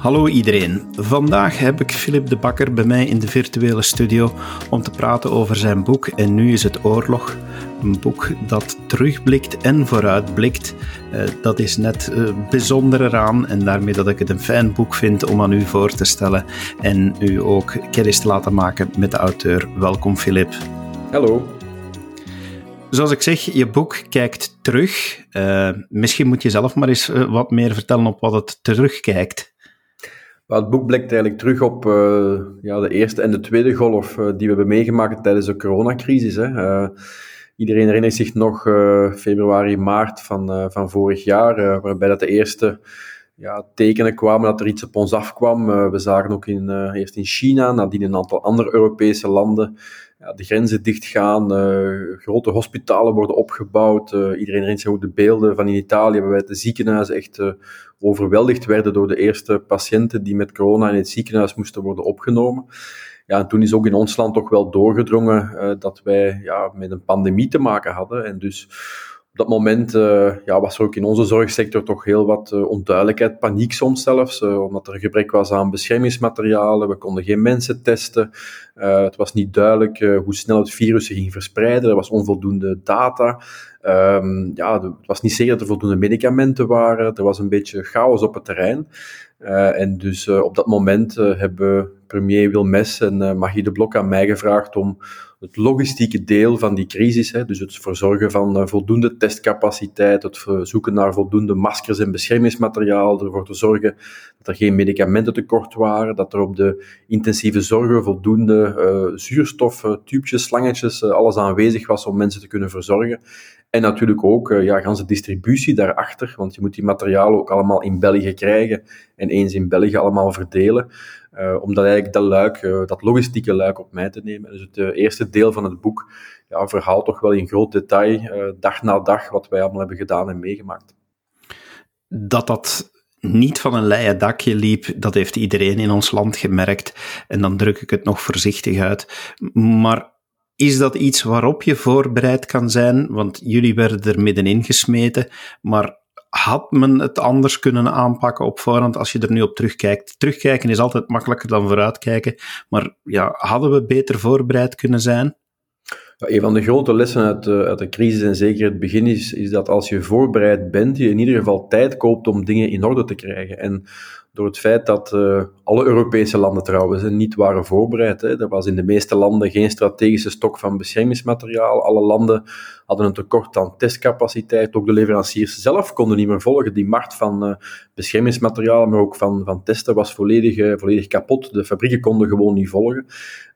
Hallo iedereen. Vandaag heb ik Philip de Bakker bij mij in de virtuele studio om te praten over zijn boek En nu is het oorlog. Een boek dat terugblikt en vooruitblikt. Uh, dat is net uh, bijzonder eraan en daarmee dat ik het een fijn boek vind om aan u voor te stellen en u ook kennis te laten maken met de auteur. Welkom Philip. Hallo. Zoals ik zeg, je boek kijkt terug. Uh, misschien moet je zelf maar eens wat meer vertellen op wat het terugkijkt het boek blikt eigenlijk terug op uh, ja, de eerste en de tweede golf uh, die we hebben meegemaakt tijdens de coronacrisis. Hè. Uh, iedereen herinnert zich nog februari, maart van, van vorig jaar, waarbij dat de eerste ja, tekenen kwamen dat er iets op ons afkwam. we zagen ook in, eerst in China, nadien in een aantal andere Europese landen ja, de grenzen dichtgaan, grote hospitalen worden opgebouwd. iedereen herinnert zich ook de beelden van in Italië, waarbij de ziekenhuizen echt overweldigd werden door de eerste patiënten die met corona in het ziekenhuis moesten worden opgenomen. Ja, en toen is ook in ons land toch wel doorgedrongen uh, dat wij ja, met een pandemie te maken hadden. En dus op dat moment uh, ja, was er ook in onze zorgsector toch heel wat uh, onduidelijkheid, paniek soms zelfs, omdat er gebrek was aan beschermingsmaterialen, we konden geen mensen testen, het was niet duidelijk hoe snel het virus zich ging verspreiden, er was onvoldoende data. Um, ja, het was niet zeker dat er voldoende medicamenten waren. Er was een beetje chaos op het terrein. En dus op dat moment hebben premier Wilmes en Magie de Blok aan mij gevraagd om het logistieke deel van die crisis, hè, dus het verzorgen van voldoende testcapaciteit, het zoeken naar voldoende maskers en beschermingsmateriaal, ervoor te zorgen dat er geen medicamenten tekort waren, dat er op de intensieve zorgen voldoende zuurstof, tubetjes, slangetjes, alles aanwezig was om mensen te kunnen verzorgen. En natuurlijk ook uh, ja, ganse distributie daarachter, want je moet die materialen ook allemaal in België krijgen en eens in België allemaal verdelen, uh, om dat eigenlijk dat luik, uh, dat logistieke luik op mij te nemen. Dus het eerste deel van het boek ja, verhaalt toch wel in groot detail, dag na dag, wat wij allemaal hebben gedaan en meegemaakt. Dat dat niet van een leien dakje liep, dat heeft iedereen in ons land gemerkt. En dan druk ik het nog voorzichtig uit. Maar is dat iets waarop je voorbereid kan zijn? Want jullie werden er middenin gesmeten, maar had men het anders kunnen aanpakken op voorhand als je er nu op terugkijkt? Terugkijken is altijd makkelijker dan vooruitkijken, maar ja, hadden we beter voorbereid kunnen zijn? Ja, een van de grote lessen uit de, uit de crisis, en zeker het begin, is, is dat als je voorbereid bent, je in ieder geval tijd koopt om dingen in orde te krijgen. En door het feit dat uh, alle Europese landen trouwens niet waren voorbereid. Hè. Er was in de meeste landen geen strategische stok van beschermingsmateriaal. Alle landen hadden een tekort aan testcapaciteit. Ook de leveranciers zelf konden niet meer volgen. Die markt van uh, beschermingsmateriaal, maar ook van, van testen, was volledig, volledig kapot. De fabrieken konden gewoon niet volgen.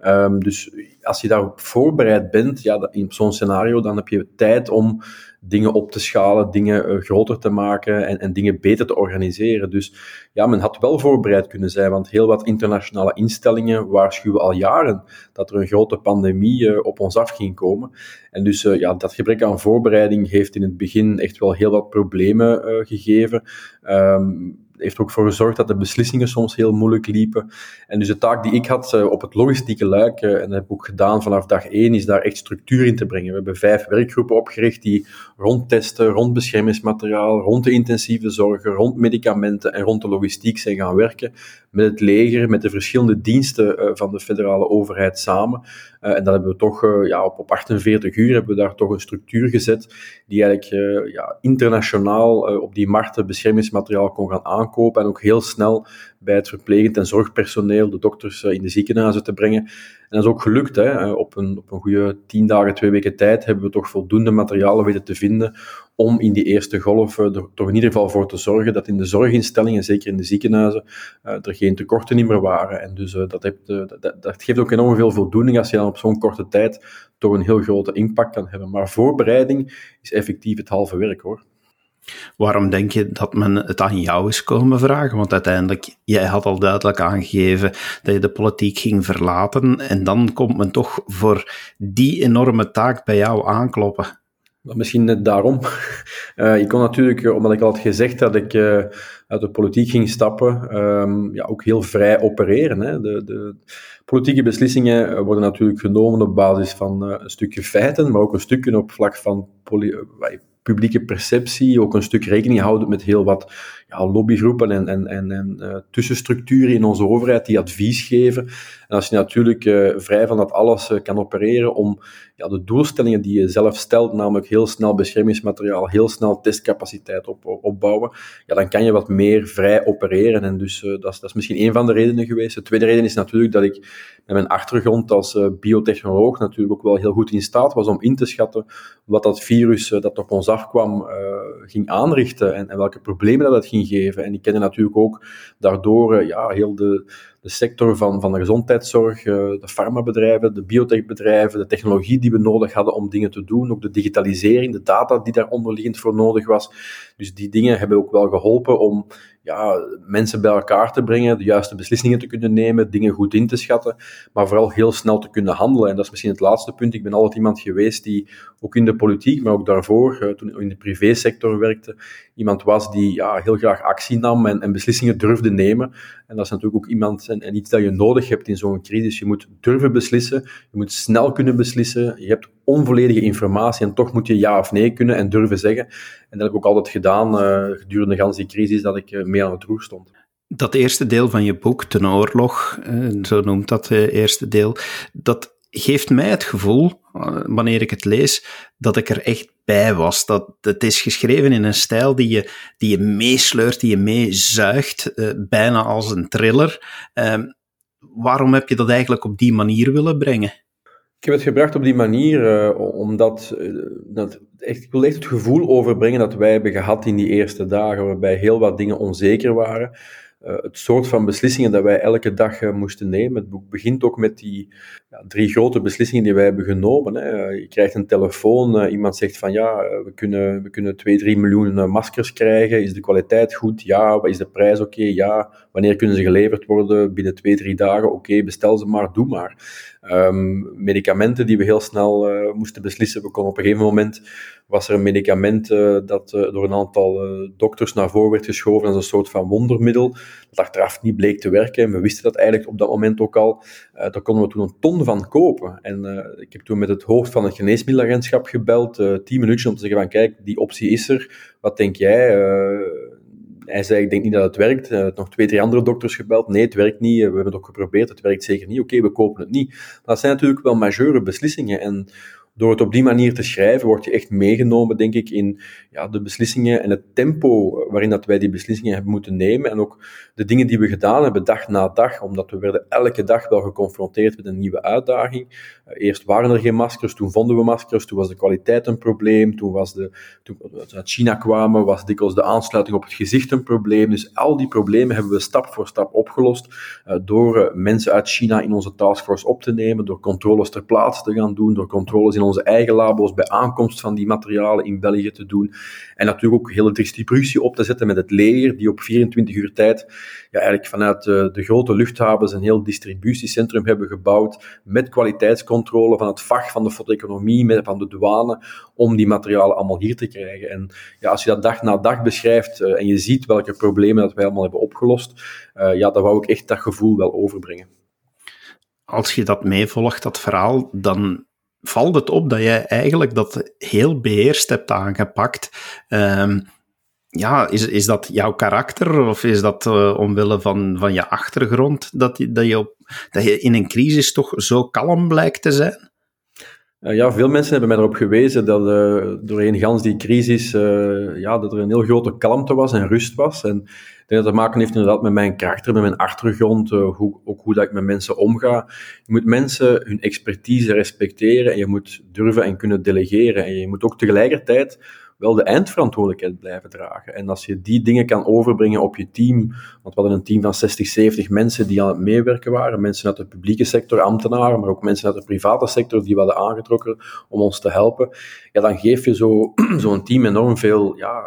Um, dus als je daarop voorbereid bent, ja, in zo'n scenario, dan heb je tijd om dingen op te schalen, dingen uh, groter te maken en, en dingen beter te organiseren. Dus ja, men had wel voorbereid kunnen zijn, want heel wat internationale instellingen waarschuwen al jaren dat er een grote pandemie uh, op ons af ging komen. En dus uh, ja, dat gebrek aan voorbereiding heeft in het begin echt wel heel wat problemen gegeven. Um, heeft ook voor gezorgd dat de beslissingen soms heel moeilijk liepen. En dus de taak die ik had uh, op het logistieke luik, uh, en dat heb ik ook gedaan vanaf dag één, is daar echt structuur in te brengen. We hebben vijf werkgroepen opgericht die rond testen, rond beschermingsmateriaal, rond de intensieve zorgen, rond medicamenten en rond de logistiek zijn gaan werken met het leger, met de verschillende diensten uh, van de federale overheid samen. En dat hebben we toch ja, op, op 48 uur hebben we daar toch een structuur gezet die eigenlijk ja, internationaal op die markten beschermingsmateriaal kon gaan en ook heel snel bij het verplegend en zorgpersoneel, de dokters in de ziekenhuizen te brengen. En dat is ook gelukt. Hè. Op, een, op een goede tien dagen, twee weken tijd hebben we toch voldoende materialen weten te vinden om in die eerste golf er toch in ieder geval voor te zorgen dat in de zorginstellingen, zeker in de ziekenhuizen, er geen tekorten meer waren. En dus dat, dat geeft ook enorm veel voldoening als je dan op zo'n korte tijd toch een heel grote impact kan hebben. Maar voorbereiding is effectief het halve werk hoor. Waarom denk je dat men het aan jou is komen vragen? Want uiteindelijk, jij had al duidelijk aangegeven dat je de politiek ging verlaten en dan komt men toch voor die enorme taak bij jou aankloppen. Misschien net daarom. Uh, ik kon natuurlijk, omdat ik al had gezegd dat ik uh, uit de politiek ging stappen, um, ja, ook heel vrij opereren. Hè. De, de, politieke beslissingen worden natuurlijk genomen op basis van een stukje feiten, maar ook een stukje op vlak van publieke perceptie, ook een stuk rekening houden met heel wat ja, lobbygroepen en, en, en, en uh, tussenstructuren in onze overheid die advies geven. En als je natuurlijk uh, vrij van dat alles uh, kan opereren om ja, de doelstellingen die je zelf stelt, namelijk heel snel beschermingsmateriaal, heel snel testcapaciteit op, opbouwen, ja, dan kan je wat meer vrij opereren. En dus dat, is, dat is misschien een van de redenen geweest. De tweede reden is natuurlijk dat ik met mijn achtergrond als biotechnoloog natuurlijk ook wel heel goed in staat was om in te schatten wat dat virus dat op ons afkwam ging aanrichten en, en welke problemen dat het ging geven. En ik kende natuurlijk ook daardoor uh, ja, heel de, de sector van, van de gezondheidszorg, uh, de farmabedrijven, de biotechbedrijven, de technologie die we nodig hadden om dingen te doen, ook de digitalisering, de data die daar onderliggend voor nodig was. Dus die dingen hebben ook wel geholpen om ja, mensen bij elkaar te brengen, de juiste beslissingen te kunnen nemen, dingen goed in te schatten, maar vooral heel snel te kunnen handelen. En dat is misschien het laatste punt. Ik ben altijd iemand geweest die ook in de politiek, maar ook daarvoor, eh, toen in de privésector werkte, iemand was die ja, heel graag actie nam en, en beslissingen durfde nemen. En dat is natuurlijk ook iemand en, iets dat je nodig hebt in zo'n crisis. Je moet durven beslissen, je moet snel kunnen beslissen, je hebt onvolledige informatie en toch moet je ja of nee kunnen en durven zeggen. En dat heb ik ook altijd gedaan uh, gedurende de die crisis dat ik uh, mee aan het roer stond. Dat eerste deel van je boek, Ten Oorlog, uh, zo noemt dat eerste deel, dat geeft mij het gevoel, wanneer ik het lees, dat ik er echt bij was. Dat het is geschreven in een stijl die je, die je meesleurt, die je meezuigt, bijna als een thriller. Ehm, waarom heb je dat eigenlijk op die manier willen brengen? Ik heb het gebracht op die manier uh, omdat dat echt, ik wil echt het gevoel overbrengen dat wij hebben gehad in die eerste dagen, waarbij heel wat dingen onzeker waren. Uh, het soort van beslissingen dat wij elke dag moesten nemen. Het boek begint ook met die ja, drie grote beslissingen die wij hebben genomen. Hè. Je krijgt een telefoon, iemand zegt van ja, we kunnen, we kunnen 2, 3 miljoen maskers krijgen. Is de kwaliteit goed? Ja. Is de prijs oké? Ja. Wanneer kunnen ze geleverd worden? Binnen 2, 3 dagen? Oké, bestel ze maar, doe maar. Um, medicamenten die we heel snel uh, moesten beslissen. We konden op een gegeven moment was er een medicament uh, dat uh, door een aantal dokters naar voren werd geschoven als een soort van wondermiddel, dat achteraf niet bleek te werken. En we wisten dat eigenlijk op dat moment ook al. daar konden we toen een ton van kopen. En ik heb toen met het hoofd van het geneesmiddelagentschap gebeld, tien minuutjes om te zeggen van kijk, die optie is er. Wat denk jij? Hij zei, ik denk niet dat het werkt. Uh, nog twee, drie andere dokters gebeld. Nee, het werkt niet. We hebben het ook geprobeerd. Het werkt zeker niet. Oké, we kopen het niet. Maar dat zijn natuurlijk wel majeure beslissingen. En door het op die manier te schrijven, word je echt meegenomen, denk ik, in ja, de beslissingen en het tempo waarin dat wij die beslissingen hebben moeten nemen. En ook de dingen die we gedaan hebben, dag na dag, omdat we werden elke dag wel geconfronteerd met een nieuwe uitdaging. Uh, eerst waren er geen maskers, toen vonden we maskers, toen was de kwaliteit een probleem, toen, was de, toen we uit China kwamen, was dikwijls de aansluiting op het gezicht een probleem. Dus al die problemen hebben we stap voor stap opgelost uh, door uh, mensen uit China in onze taskforce op te nemen, door controles ter plaatse te gaan doen, door controles in onze eigen labo's bij aankomst van die materialen in België te doen. En natuurlijk ook hele distributie op te zetten met het leger, die op 24 uur tijd ja, eigenlijk vanuit de, de grote luchthavens een heel distributiecentrum hebben gebouwd met kwaliteitscontrole van het vak van de fotoeconomie, van de douane, om die materialen allemaal hier te krijgen. En ja, als je dat dag na dag beschrijft uh, en je ziet welke problemen dat wij allemaal hebben opgelost, uh, ja, dan wou ik echt dat gevoel wel overbrengen. Als je dat meevolgt, dat verhaal, dan valt het op dat jij eigenlijk dat heel beheerst hebt aangepakt. Um, ja, is, is dat jouw karakter of is dat uh, omwille van, van je achtergrond dat, dat, je op, dat je in een crisis toch zo kalm blijkt te zijn? Uh, ja, veel mensen hebben mij erop gewezen dat uh, doorheen gans die crisis ja, dat er een heel grote kalmte was en rust was. En ik denk dat dat te maken heeft inderdaad met mijn karakter, met mijn achtergrond, hoe, ook hoe dat ik met mensen omga. Je moet mensen hun expertise respecteren en je moet durven en kunnen delegeren. En je moet ook tegelijkertijd wel de eindverantwoordelijkheid blijven dragen. En als je die dingen kan overbrengen op je team, want we hadden een team van 60, 70 mensen die aan het meewerken waren, mensen uit de publieke sector, ambtenaren, maar ook mensen uit de private sector die we hadden aangetrokken om ons te helpen, ja, dan geef je zo'n zo team enorm veel ja,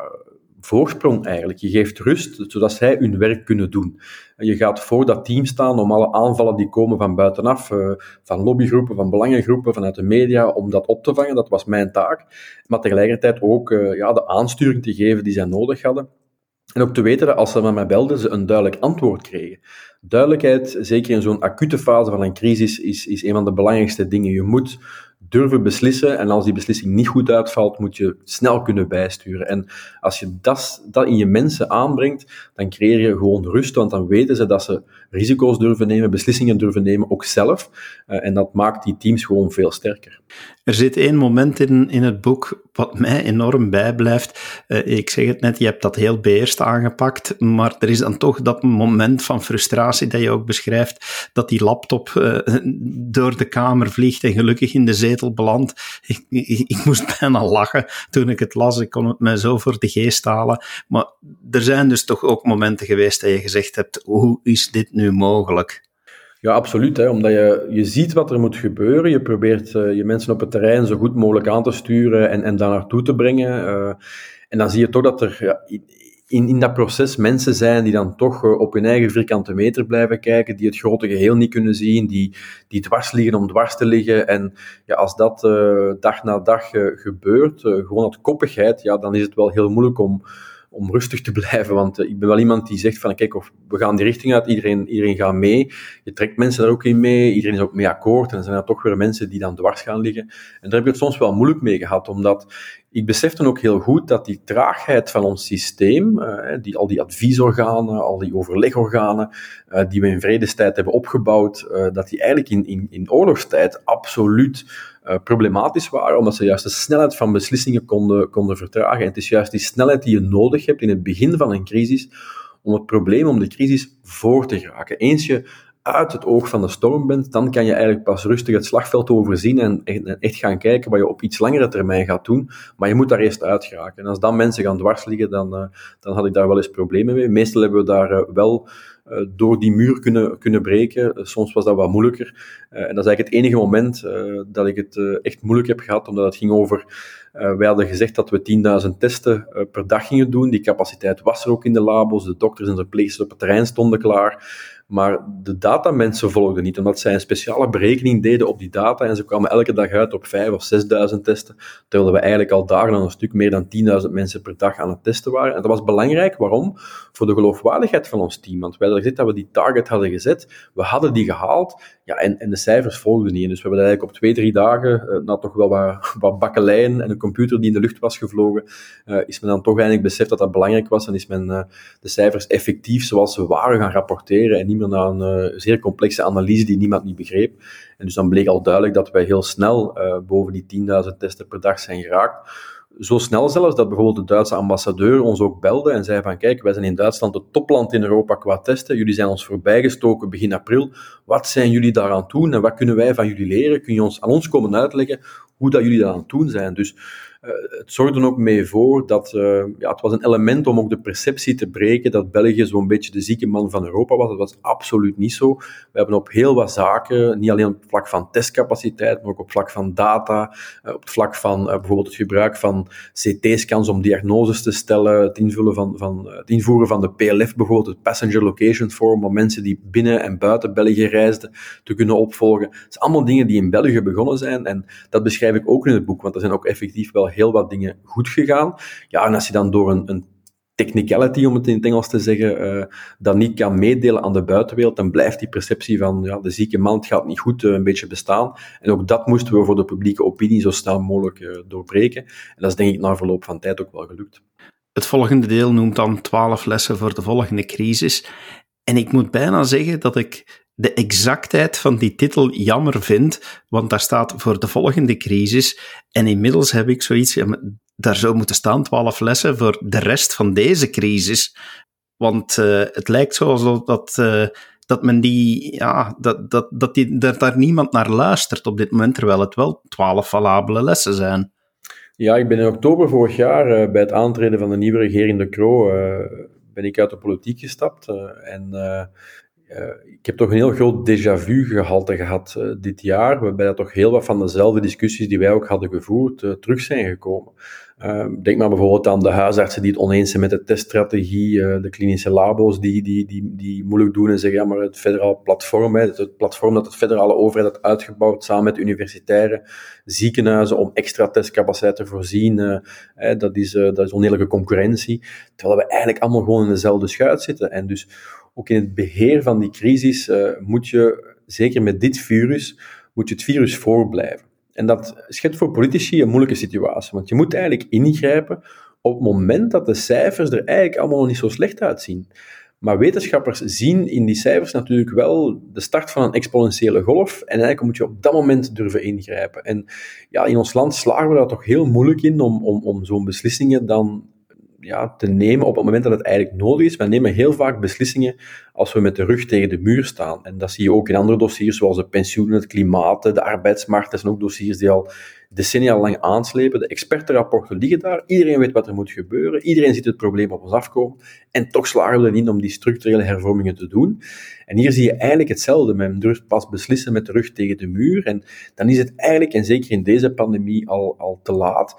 voorsprong eigenlijk. Je geeft rust, zodat zij hun werk kunnen doen. Je gaat voor dat team staan om alle aanvallen die komen van buitenaf, uh, van lobbygroepen, van belangengroepen, vanuit de media, om dat op te vangen. Dat was mijn taak. Maar tegelijkertijd ook uh, ja, de aansturing te geven die zij nodig hadden. En ook te weten dat als ze met mij belden, ze een duidelijk antwoord kregen. Duidelijkheid, zeker in zo'n acute fase van een crisis, is, is een van de belangrijkste dingen. Je moet durven beslissen. En als die beslissing niet goed uitvalt, moet je snel kunnen bijsturen. En als je dat, dat in je mensen aanbrengt, dan creëer je gewoon rust, want dan weten ze dat ze risico's durven nemen, beslissingen durven nemen, ook zelf. Uh, en dat maakt die teams gewoon veel sterker. Er zit één moment in, in het boek wat mij enorm bijblijft. Uh, ik zeg het net, je hebt dat heel beheerst aangepakt, maar er is dan toch dat moment van frustratie dat je ook beschrijft, dat die laptop uh, door de kamer vliegt en gelukkig in de zetel belandt. Ik, ik, ik, moest bijna lachen toen ik het las. Ik kon het mij zo voor de geest halen. Maar er zijn dus toch ook momenten geweest dat je gezegd hebt, hoe is dit nu mogelijk? Ja, absoluut. Hè, omdat je, je ziet wat er moet gebeuren. Je probeert uh, je mensen op het terrein zo goed mogelijk aan te sturen en, en daar naartoe te brengen. Uh, en dan zie je toch dat er ja, in, in dat proces mensen zijn die dan toch uh, op hun eigen vierkante meter blijven kijken, die het grote geheel niet kunnen zien, die, die dwars liggen om dwars te liggen. En ja, als dat dag na dag gebeurt, gewoon uit koppigheid, ja, dan is het wel heel moeilijk om om rustig te blijven. Want ik ben wel iemand die zegt van, kijk, of we gaan die richting uit, iedereen, iedereen gaat mee. Je trekt mensen daar ook in mee, iedereen is ook mee akkoord. En dan zijn er toch weer mensen die dan dwars gaan liggen. En daar heb ik het soms wel moeilijk mee gehad, omdat ik besef dan ook heel goed dat die traagheid van ons systeem, uh, die, al die adviesorganen, al die overlegorganen, uh, die we in vredestijd hebben opgebouwd, dat die eigenlijk in, in, in oorlogstijd absoluut problematisch waren, omdat ze juist de snelheid van beslissingen konden, konden vertragen. En het is juist die snelheid die je nodig hebt in het begin van een crisis om het probleem, om de crisis voor te geraken. Eens je uit het oog van de storm bent, dan kan je eigenlijk pas rustig het slagveld overzien en echt gaan kijken wat je op iets langere termijn gaat doen. Maar je moet daar eerst uit geraken. En als dan mensen gaan dwars liggen, dan, uh, dan had ik daar wel eens problemen mee. Meestal hebben we daar uh, wel uh, door die muur kunnen, kunnen breken. soms was dat wat moeilijker. en dat is eigenlijk het enige moment dat ik het echt moeilijk heb gehad, omdat het ging over... wij hadden gezegd dat we 10.000 testen per dag gingen doen. Die capaciteit was er ook in de labos. De dokters en de verpleegsters op het terrein stonden klaar. Maar de datamensen volgden niet, omdat zij een speciale berekening deden op die data en ze kwamen elke dag uit op 5.000 of 6.000 testen, terwijl we eigenlijk al dagen aan een stuk meer dan 10.000 mensen per dag aan het testen waren. En dat was belangrijk, waarom? Voor de geloofwaardigheid van ons team. Want wij hadden gezegd dat we die target hadden gezet, we hadden die gehaald, ja, en, en de cijfers volgden niet. Dus we hebben eigenlijk op twee, drie dagen, uh, na toch wel wat, wat bakkeleien en een computer die in de lucht was gevlogen, uh, is men dan toch eindelijk beseft dat dat belangrijk was en is men uh, de cijfers effectief zoals ze waren gaan rapporteren en niet meer naar een zeer complexe analyse die niemand niet begreep. En dus dan bleek al duidelijk dat wij heel snel boven die 10.000 testen per dag zijn geraakt zo snel zelfs dat bijvoorbeeld de Duitse ambassadeur ons ook belde en zei van kijk, wij zijn in Duitsland het topland in Europa qua testen, jullie zijn ons voorbijgestoken begin april, wat zijn jullie daaraan doen en wat kunnen wij van jullie leren? Kun je ons aan ons komen uitleggen hoe dat jullie daaraan doen zijn? Dus het zorgde ook mee voor dat uh, ja, het was een element om ook de perceptie te breken dat België zo'n beetje de zieke man van Europa was. Dat was absoluut niet zo. We hebben op heel wat zaken, niet alleen op het vlak van testcapaciteit, maar ook op het vlak van data, uh, op het vlak van bijvoorbeeld het gebruik van CT-scans om diagnoses te stellen, het, invullen van, van, het invoeren van de PLF bijvoorbeeld, het Passenger Location Form, om mensen die binnen en buiten België reisden te kunnen opvolgen. Het zijn allemaal dingen die in België begonnen zijn en dat beschrijf ik ook in het boek, want er zijn ook effectief wel heel wat dingen goed gegaan. Ja, en als je dan door een, een technicality, om het in het Engels te zeggen, uh, dat niet kan meedelen aan de buitenwereld, dan blijft die perceptie van ja, de zieke man gaat niet goed uh, een beetje bestaan. En ook dat moesten we voor de publieke opinie zo snel mogelijk uh, doorbreken. En dat is denk ik na verloop van tijd ook wel gelukt. Het volgende deel noemt dan 12 lessen voor de volgende crisis. En ik moet bijna zeggen dat ik de exactheid van die titel jammer vind, want daar staat voor de volgende crisis. En inmiddels heb ik zoiets, daar zou moeten staan twaalf lessen voor de rest van deze crisis. Want uh, het lijkt zo dat, uh, dat men die, ja, dat, dat, dat, die, dat daar niemand naar luistert op dit moment, terwijl het wel twaalf valabele lessen zijn. Ja, ik ben in oktober vorig jaar uh, bij het aantreden van de nieuwe regering De Croo ben ik uit de politiek gestapt. en ik heb toch een heel groot déjà vu gehalte gehad uh, dit jaar, waarbij dat toch heel wat van dezelfde discussies die wij ook hadden gevoerd uh, terug zijn gekomen. Denk maar bijvoorbeeld aan de huisartsen die het oneens zijn met de teststrategie, de klinische labo's die, die, die, die moeilijk doen en zeggen, ja, maar het federaal platform, het, platform dat de federale overheid had uitgebouwd samen met universitaire ziekenhuizen om extra testcapaciteit te voorzien, dat, is, dat is oneerlijke concurrentie, terwijl we eigenlijk allemaal gewoon in dezelfde schuit zitten. En dus ook in het beheer van die crisis moet je, zeker met dit virus, moet je het virus voorblijven. En dat schetst voor politici een moeilijke situatie, want je moet eigenlijk ingrijpen op het moment dat de cijfers er eigenlijk allemaal niet zo slecht uitzien. Maar wetenschappers zien in die cijfers natuurlijk wel de start van een exponentiële golf. En eigenlijk moet je op dat moment durven ingrijpen. En ja, in ons land slagen we daar toch heel moeilijk in om, om, om zo'n beslissingen dan ja, te nemen op het moment dat het eigenlijk nodig is. We nemen heel vaak beslissingen als we met de rug tegen de muur staan. En dat zie je ook in andere dossiers, zoals de pensioenen, het klimaat, de arbeidsmarkt. Dat zijn ook dossiers die al decennia lang aanslepen. De expertenrapporten liggen daar. Iedereen weet wat er moet gebeuren. Iedereen ziet het probleem op ons afkomen. En toch slagen we erin om die structurele hervormingen te doen. En hier zie je eigenlijk hetzelfde. Men durft pas beslissen met de rug tegen de muur. En dan is het eigenlijk, en zeker in deze pandemie, al, al te laat.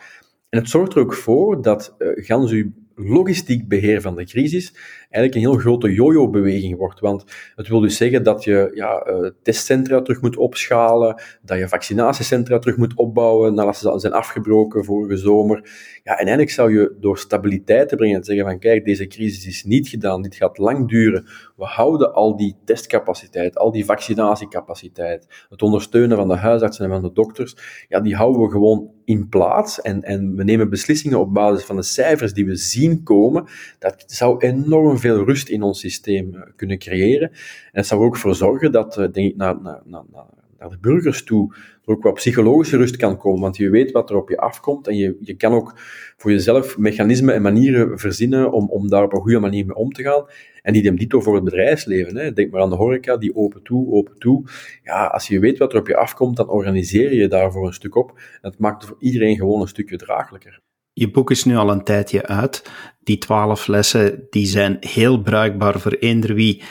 En het zorgt er ook voor dat uh, gans uw logistiek beheer van de crisis eigenlijk een heel grote yo-yo-beweging wordt. Want het wil dus zeggen dat je ja, uh, testcentra terug moet opschalen, dat je vaccinatiecentra terug moet opbouwen nadat ze zijn afgebroken vorige zomer. Ja, en eigenlijk zou je door stabiliteit te brengen en zeggen van kijk, deze crisis is niet gedaan, dit gaat lang duren. We houden al die testcapaciteit, al die vaccinatiecapaciteit, het ondersteunen van de huisartsen en van de dokters, ja, die houden we gewoon in plaats en, en we nemen beslissingen op basis van de cijfers die we zien komen. Dat zou enorm veel rust in ons systeem eh, kunnen creëren. En het zou ook voor zorgen dat, denk ik, naar, naar, naar, naar de burgers toe er ook wat psychologische rust kan komen, want je weet wat er op je afkomt en je, je kan ook voor jezelf mechanismen en manieren verzinnen om, om daar op een goede manier mee om te gaan. En die dito voor het bedrijfsleven. Hè. Denk maar aan de horeca, die open toe, open toe. Ja, als je weet wat er op je afkomt, dan organiseer je daarvoor een stuk op. Dat maakt voor iedereen gewoon een stukje draaglijker. Je boek is nu al een tijdje uit. Die twaalf lessen die zijn heel bruikbaar voor eender wie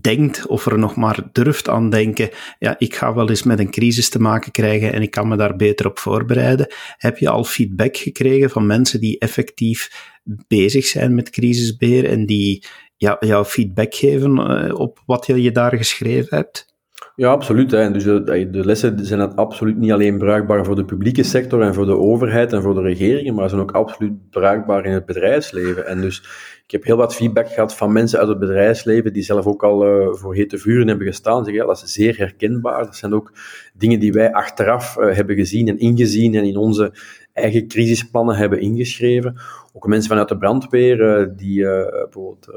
denkt of er nog maar durft aan denken. Ja, ik ga wel eens met een crisis te maken krijgen en ik kan me daar beter op voorbereiden. Heb je al feedback gekregen van mensen die effectief bezig zijn met crisisbeheer en die ja, jouw feedback geven eh, op wat je daar geschreven hebt? Ja, absoluut. Hè. Dus de, de, lessen zijn absoluut niet alleen bruikbaar voor de publieke sector en voor de overheid en voor de regeringen, maar zijn ook absoluut bruikbaar in het bedrijfsleven. En dus ik heb heel wat feedback gehad van mensen uit het bedrijfsleven die zelf ook al uh, voor hete vuren hebben gestaan. Zeggen, ja, dat is zeer herkenbaar. Dat zijn ook dingen die wij achteraf uh, hebben gezien en ingezien en in onze eigen crisisplannen hebben ingeschreven. Ook mensen vanuit de brandweer, uh, die bijvoorbeeld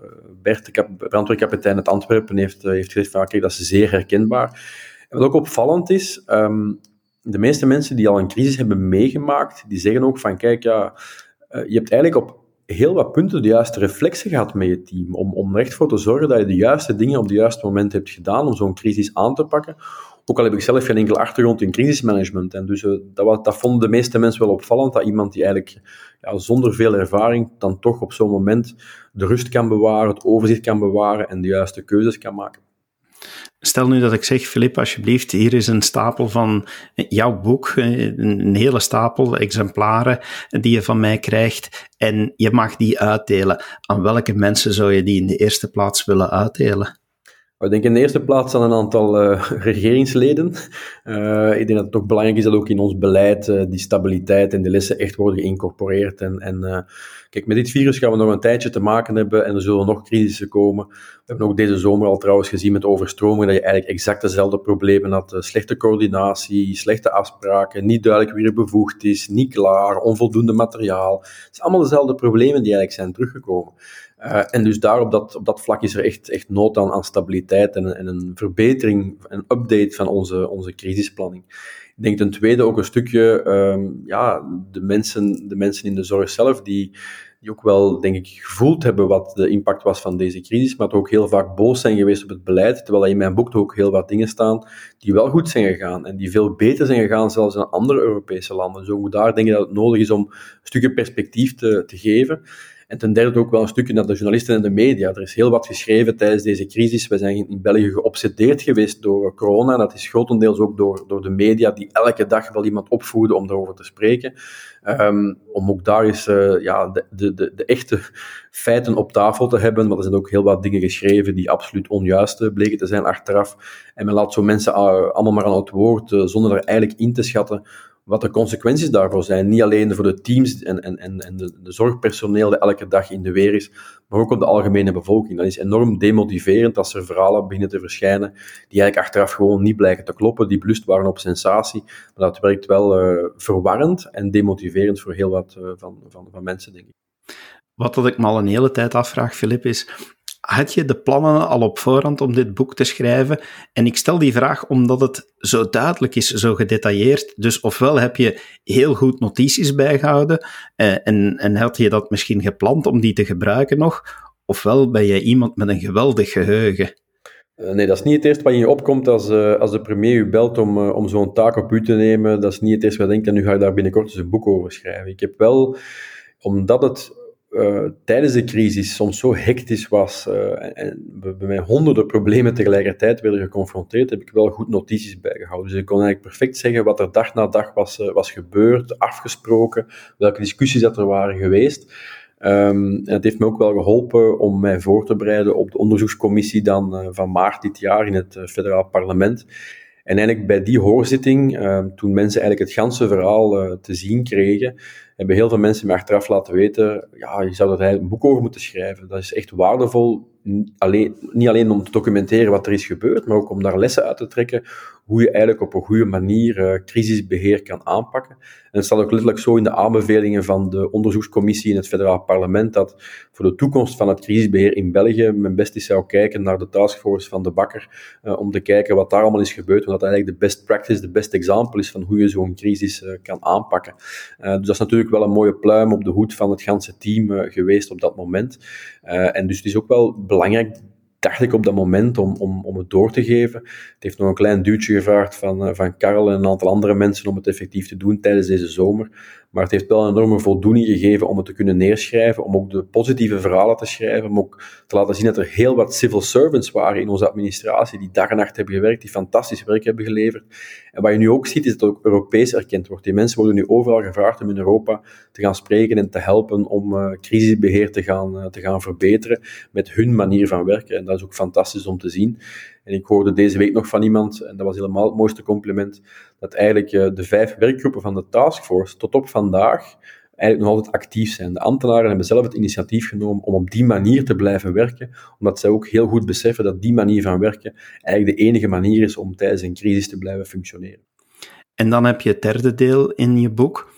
Bert, de brandweerkapitein uit Antwerpen, heeft, heeft gezegd van, kijk, dat is zeer herkenbaar. En wat ook opvallend is, um, de meeste mensen die al een crisis hebben meegemaakt, die zeggen ook van, kijk, ja, je hebt eigenlijk op heel wat punten de juiste reflexen gehad met je team. Om, om er echt voor te zorgen dat je de juiste dingen op het juiste moment hebt gedaan om zo'n crisis aan te pakken. Ook al heb ik zelf geen enkele achtergrond in crisismanagement. En dus uh, dat, dat vonden de meeste mensen wel opvallend, dat iemand die eigenlijk ja, zonder veel ervaring dan toch op zo'n moment de rust kan bewaren, het overzicht kan bewaren en de juiste keuzes kan maken. Stel nu dat ik zeg, Filip, alsjeblieft, hier is een stapel van jouw boek, een hele stapel exemplaren die je van mij krijgt en je mag die uitdelen. Aan welke mensen zou je die in de eerste plaats willen uitdelen? Ik denk in de eerste plaats aan een aantal uh, regeringsleden. Uh, ik denk dat het toch belangrijk is dat ook in ons beleid uh, die stabiliteit en de lessen echt worden geïncorporeerd. En, en kijk, met dit virus gaan we nog een tijdje te maken hebben en er zullen nog crisissen komen. We hebben ook deze zomer al trouwens gezien met overstromingen dat je eigenlijk exact dezelfde problemen had. slechte coördinatie, slechte afspraken, niet duidelijk wie er bevoegd is, niet klaar, onvoldoende materiaal. Het zijn allemaal dezelfde problemen die eigenlijk zijn teruggekomen. Uh, en dus daar op dat, op dat vlak is er echt, echt nood aan, aan stabiliteit en, en een verbetering, een update van onze, onze crisisplanning. Ik denk ten tweede ook een stukje um, ja, de, mensen, de mensen in de zorg zelf, die, die ook wel, denk ik, gevoeld hebben wat de impact was van deze crisis, maar ook heel vaak boos zijn geweest op het beleid, terwijl er in mijn boek ook heel wat dingen staan die wel goed zijn gegaan en die veel beter zijn gegaan zelfs in andere Europese landen. Dus ook daar denk ik dat het nodig is om een stukje perspectief te, te geven. En ten derde ook wel een stukje naar de journalisten en de media. Er is heel wat geschreven tijdens deze crisis. We zijn in België geobsedeerd geweest door corona. Dat is grotendeels ook door, door de media, die elke dag wel iemand opvoeden om daarover te spreken. Um, om ook daar eens uh, ja, de, de, de, echte feiten op tafel te hebben. Want er zijn ook heel wat dingen geschreven die absoluut onjuist bleken te zijn achteraf. En men laat zo mensen uh, allemaal maar aan het woord, uh, zonder er eigenlijk in te schatten wat de consequenties daarvoor zijn. Niet alleen voor de teams en, en, en, de, de zorgpersoneel dat elke dag in de weer is, maar ook op de algemene bevolking. Dat is enorm demotiverend als er verhalen beginnen te verschijnen die eigenlijk achteraf gewoon niet blijken te kloppen, die belust waren op sensatie. Maar dat werkt wel uh, verwarrend en demotiverend voor heel wat uh, van, van, van mensen, denk ik. Wat dat ik me al een hele tijd afvraag, Filip, is had je de plannen al op voorhand om dit boek te schrijven? En ik stel die vraag omdat het zo duidelijk is, zo gedetailleerd. Dus ofwel heb je heel goed notities bijgehouden eh, en, en had je dat misschien gepland om die te gebruiken nog, ofwel ben je iemand met een geweldig geheugen. Uh, nee, dat is niet het eerste wat in je opkomt als, uh, als de premier u belt om, om zo'n taak op u te nemen. Dat is niet het eerste wat je denkt, en nu ga je daar binnenkort eens een boek over schrijven. Ik heb wel, omdat het uh, tijdens de crisis soms zo hectisch was uh, en we bij mij honderden problemen tegelijkertijd werden geconfronteerd, heb ik wel goed notities bijgehouden. Dus ik kon eigenlijk perfect zeggen wat er dag na dag was, uh, was gebeurd, afgesproken, welke discussies dat er waren geweest. En het heeft me ook wel geholpen om mij voor te bereiden op de onderzoekscommissie dan van maart dit jaar in het federaal parlement. En eigenlijk bij die hoorzitting, uh, toen mensen eigenlijk het ganse verhaal te zien kregen, hebben heel veel mensen me achteraf laten weten, ja, je zou eigenlijk een boek over moeten schrijven. Dat is echt waardevol, alleen, niet alleen om te documenteren wat er is gebeurd, maar ook om daar lessen uit te trekken hoe je eigenlijk op een goede manier uh, crisisbeheer kan aanpakken. En het staat ook letterlijk zo in de aanbevelingen van de onderzoekscommissie in het federaal parlement dat voor de toekomst van het crisisbeheer in België men best eens zou kijken naar de taskforce van de bakker uh, om te kijken wat daar allemaal is gebeurd, omdat dat eigenlijk de best practice, de best example is van hoe je zo'n crisis uh, kan aanpakken. dus dat is natuurlijk wel een mooie pluim op de hoed van het ganse team geweest op dat moment. en dus het is ook wel belangrijk dacht ik op dat moment om, om, om het door te geven. Het heeft nog een klein duwtje gevraagd van, eh, van Karel en een aantal andere mensen om het effectief te doen tijdens deze zomer. Maar het heeft wel een enorme voldoening gegeven om het te kunnen neerschrijven, om ook de positieve verhalen te schrijven, om ook te laten zien dat er heel wat civil servants waren in onze administratie die dag en nacht hebben gewerkt, die fantastisch werk hebben geleverd. En wat je nu ook ziet, is dat het ook Europees erkend wordt. Die mensen worden nu overal gevraagd om in Europa te gaan spreken en te helpen om uh, crisisbeheer te gaan, uh, te gaan verbeteren met hun manier van werken. En dat is ook fantastisch om te zien. En ik hoorde deze week nog van iemand, en dat was helemaal het mooiste compliment, dat eigenlijk uh, de vijf werkgroepen van de taskforce tot op vandaag eigenlijk nog altijd actief zijn. De ambtenaren hebben zelf het initiatief genomen om op die manier te blijven werken, omdat zij ook heel goed beseffen dat die manier van werken eigenlijk de enige manier is om tijdens een crisis te blijven functioneren. En dan heb je het derde deel in je boek,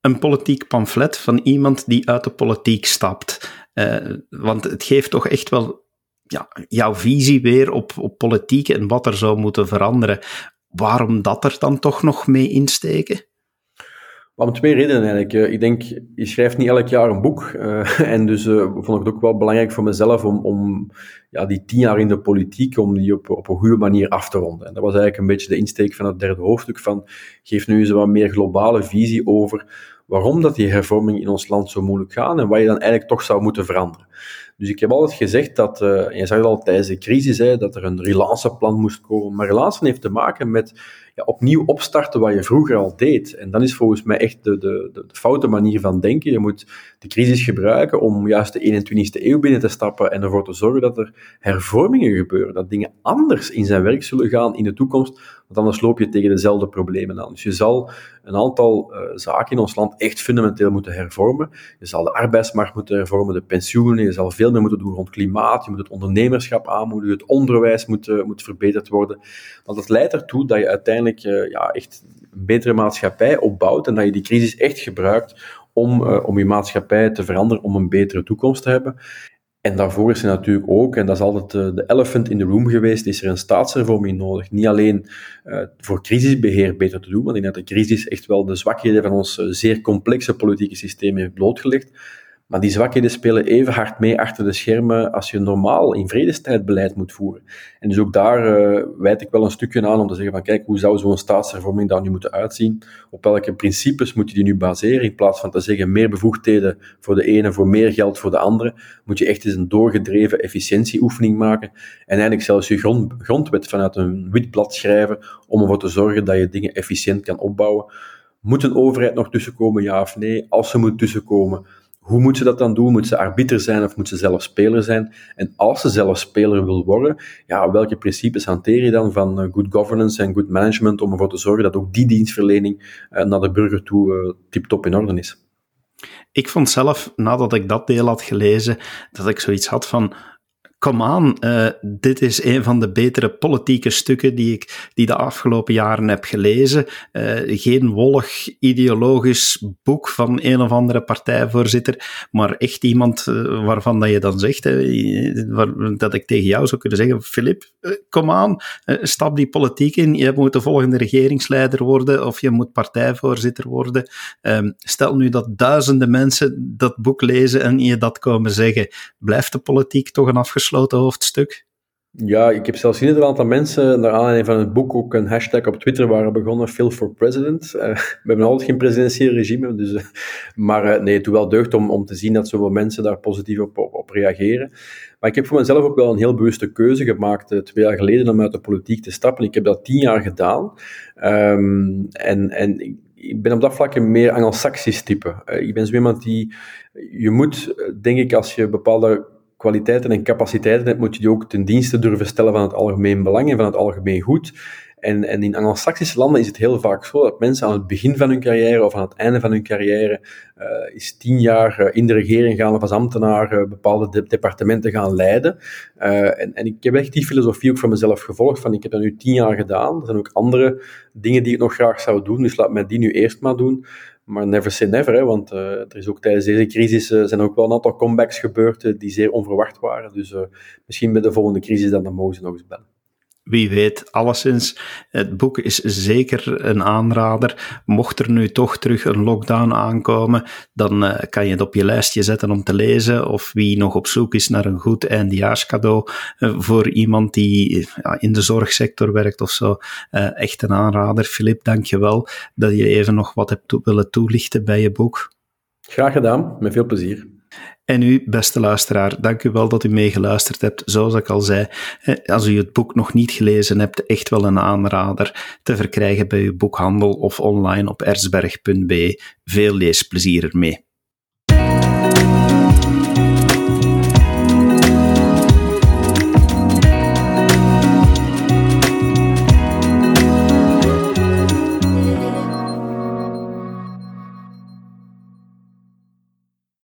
een politiek pamflet van iemand die uit de politiek stapt. Uh, want het geeft toch echt wel ja, jouw visie weer op, op politiek en wat er zou moeten veranderen. Waarom dat er dan toch nog mee insteken? Om twee redenen eigenlijk. Eh, ik denk, je schrijft niet elk jaar een boek. Uh, en dus uh, vond ik het ook wel belangrijk voor mezelf om, om ja, die tien jaar in de politiek, om die op, op een goede manier af te ronden. En dat was eigenlijk een beetje de insteek van het derde hoofdstuk van, geef nu eens een wat meer globale visie over waarom dat die hervormingen in ons land zo moeilijk gaan en wat je dan eigenlijk toch zou moeten veranderen. Dus ik heb altijd gezegd dat, uh, je zag het al tijdens de crisis, hè, dat er een relanceplan moest komen. Maar relance heeft te maken met ja, opnieuw opstarten wat je vroeger al deed. En dan is volgens mij echt de, de, de, foute manier van denken. Je moet de crisis gebruiken om juist de 21ste eeuw binnen te stappen en ervoor te zorgen dat er hervormingen gebeuren, dat dingen anders in zijn werk zullen gaan in de toekomst, want anders loop je tegen dezelfde problemen aan. Dus je zal een aantal uh, zaken in ons land echt fundamenteel moeten hervormen. Je zal de arbeidsmarkt moeten hervormen, de pensioenen, je zal veel meer moeten doen rond klimaat, je moet het ondernemerschap aanmoedigen, het onderwijs moet, uh, moet verbeterd worden. Want dat leidt ertoe dat je uiteindelijk uh, ja, echt een betere maatschappij opbouwt en dat je die crisis echt gebruikt om, uh, om je maatschappij te veranderen, om een betere toekomst te hebben. En daarvoor is er natuurlijk ook, en dat is altijd uh, de elephant in the room geweest, is er een staatshervorming nodig. Niet alleen voor crisisbeheer beter te doen, want ik denk dat de crisis echt wel de zwakheden van ons zeer complexe politieke systeem heeft blootgelegd, maar die zwakheden spelen even hard mee achter de schermen als je normaal in vredestijd beleid moet voeren. En dus ook daar uh, wijd ik wel een stukje aan om te zeggen van kijk, hoe zou zo'n staatshervorming daar nu moeten uitzien? Op welke principes moet je die nu baseren? In plaats van te zeggen meer bevoegdheden voor de ene, voor meer geld voor de andere, moet je echt eens een doorgedreven efficiëntieoefening maken. En eigenlijk zelfs je grond, grondwet vanuit een wit blad schrijven om ervoor te zorgen dat je dingen efficiënt kan opbouwen. Moet een overheid nog tussenkomen, ja of nee? Als ze moet tussenkomen, Hoe moet ze dat dan doen? Moet ze arbiter zijn of moet ze zelf speler zijn? En als ze zelf speler wil worden, ja, welke principes hanteer je dan van uh, good governance en good management om ervoor te zorgen dat ook die dienstverlening uh, naar de burger toe uh, tip-top in orde is? Ik vond zelf, nadat ik dat deel had gelezen, dat ik zoiets had van kom aan, uh, dit is een van de betere politieke stukken die ik die de afgelopen jaren heb gelezen. Uh, geen wollig ideologisch boek van een of andere partijvoorzitter, maar echt iemand uh, waarvan dat je dan zegt, waar, dat ik tegen jou zou kunnen zeggen, Filip, kom aan, stap die politiek in, je moet de volgende regeringsleider worden of je moet partijvoorzitter worden. Um, stel nu dat duizenden mensen dat boek lezen en je dat komen zeggen, blijft de politiek toch een afgesloten hoofdstuk? Ja, ik heb zelfs gezien dat een aantal mensen, naar aanleiding van het boek, ook een hashtag op Twitter waren begonnen, Phil for President. Uh, we hebben altijd geen presidentieel regime, dus, uh, maar uh, nee, het doet wel deugd om, om te zien dat zoveel mensen daar positief op, op, reageren. Maar ik heb voor mezelf ook wel een heel bewuste keuze gemaakt, twee jaar geleden, om uit de politiek te stappen. Ik heb dat tien jaar gedaan. Um, en, en ik ben op dat vlak een meer Anglo-Saxisch type. ik ben zo iemand die, je moet, denk ik, als je bepaalde kwaliteiten en capaciteiten hebt, moet je die ook ten dienste durven stellen van het algemeen belang en van het algemeen goed. En, en in Anglo-Saxische landen is het heel vaak zo dat mensen aan het begin van hun carrière of aan het einde van hun carrière uh, is tien jaar uh, in de regering gaan of als ambtenaar uh, bepaalde de departementen gaan leiden. en, en ik heb echt die filosofie ook voor mezelf gevolgd, van ik heb dat nu tien jaar gedaan. Er zijn ook andere dingen die ik nog graag zou doen, dus laat mij die nu eerst maar doen. Maar never say never, hè, want er is ook tijdens deze crisis uh, zijn ook wel een aantal comebacks gebeurd uh, die zeer onverwacht waren. Dus misschien bij de volgende crisis dan, dan mogen ze nog eens bellen wie weet, alleszins, het boek is zeker een aanrader. Mocht er nu toch terug een lockdown aankomen, dan uh, kan je het op je lijstje zetten om te lezen. Of wie nog op zoek is naar een goed eindejaarscadeau uh, voor iemand die uh, in de zorgsector werkt of zo. echt een aanrader. Filip, dank je wel dat je even nog wat hebt willen toelichten bij je boek. Graag gedaan, met veel plezier. En u, beste luisteraar, dank u wel dat u meegeluisterd hebt. Zoals ik al zei, als u het boek nog niet gelezen hebt, echt wel een aanrader te verkrijgen bij uw boekhandel of online op erzberg.be. Veel leesplezier ermee.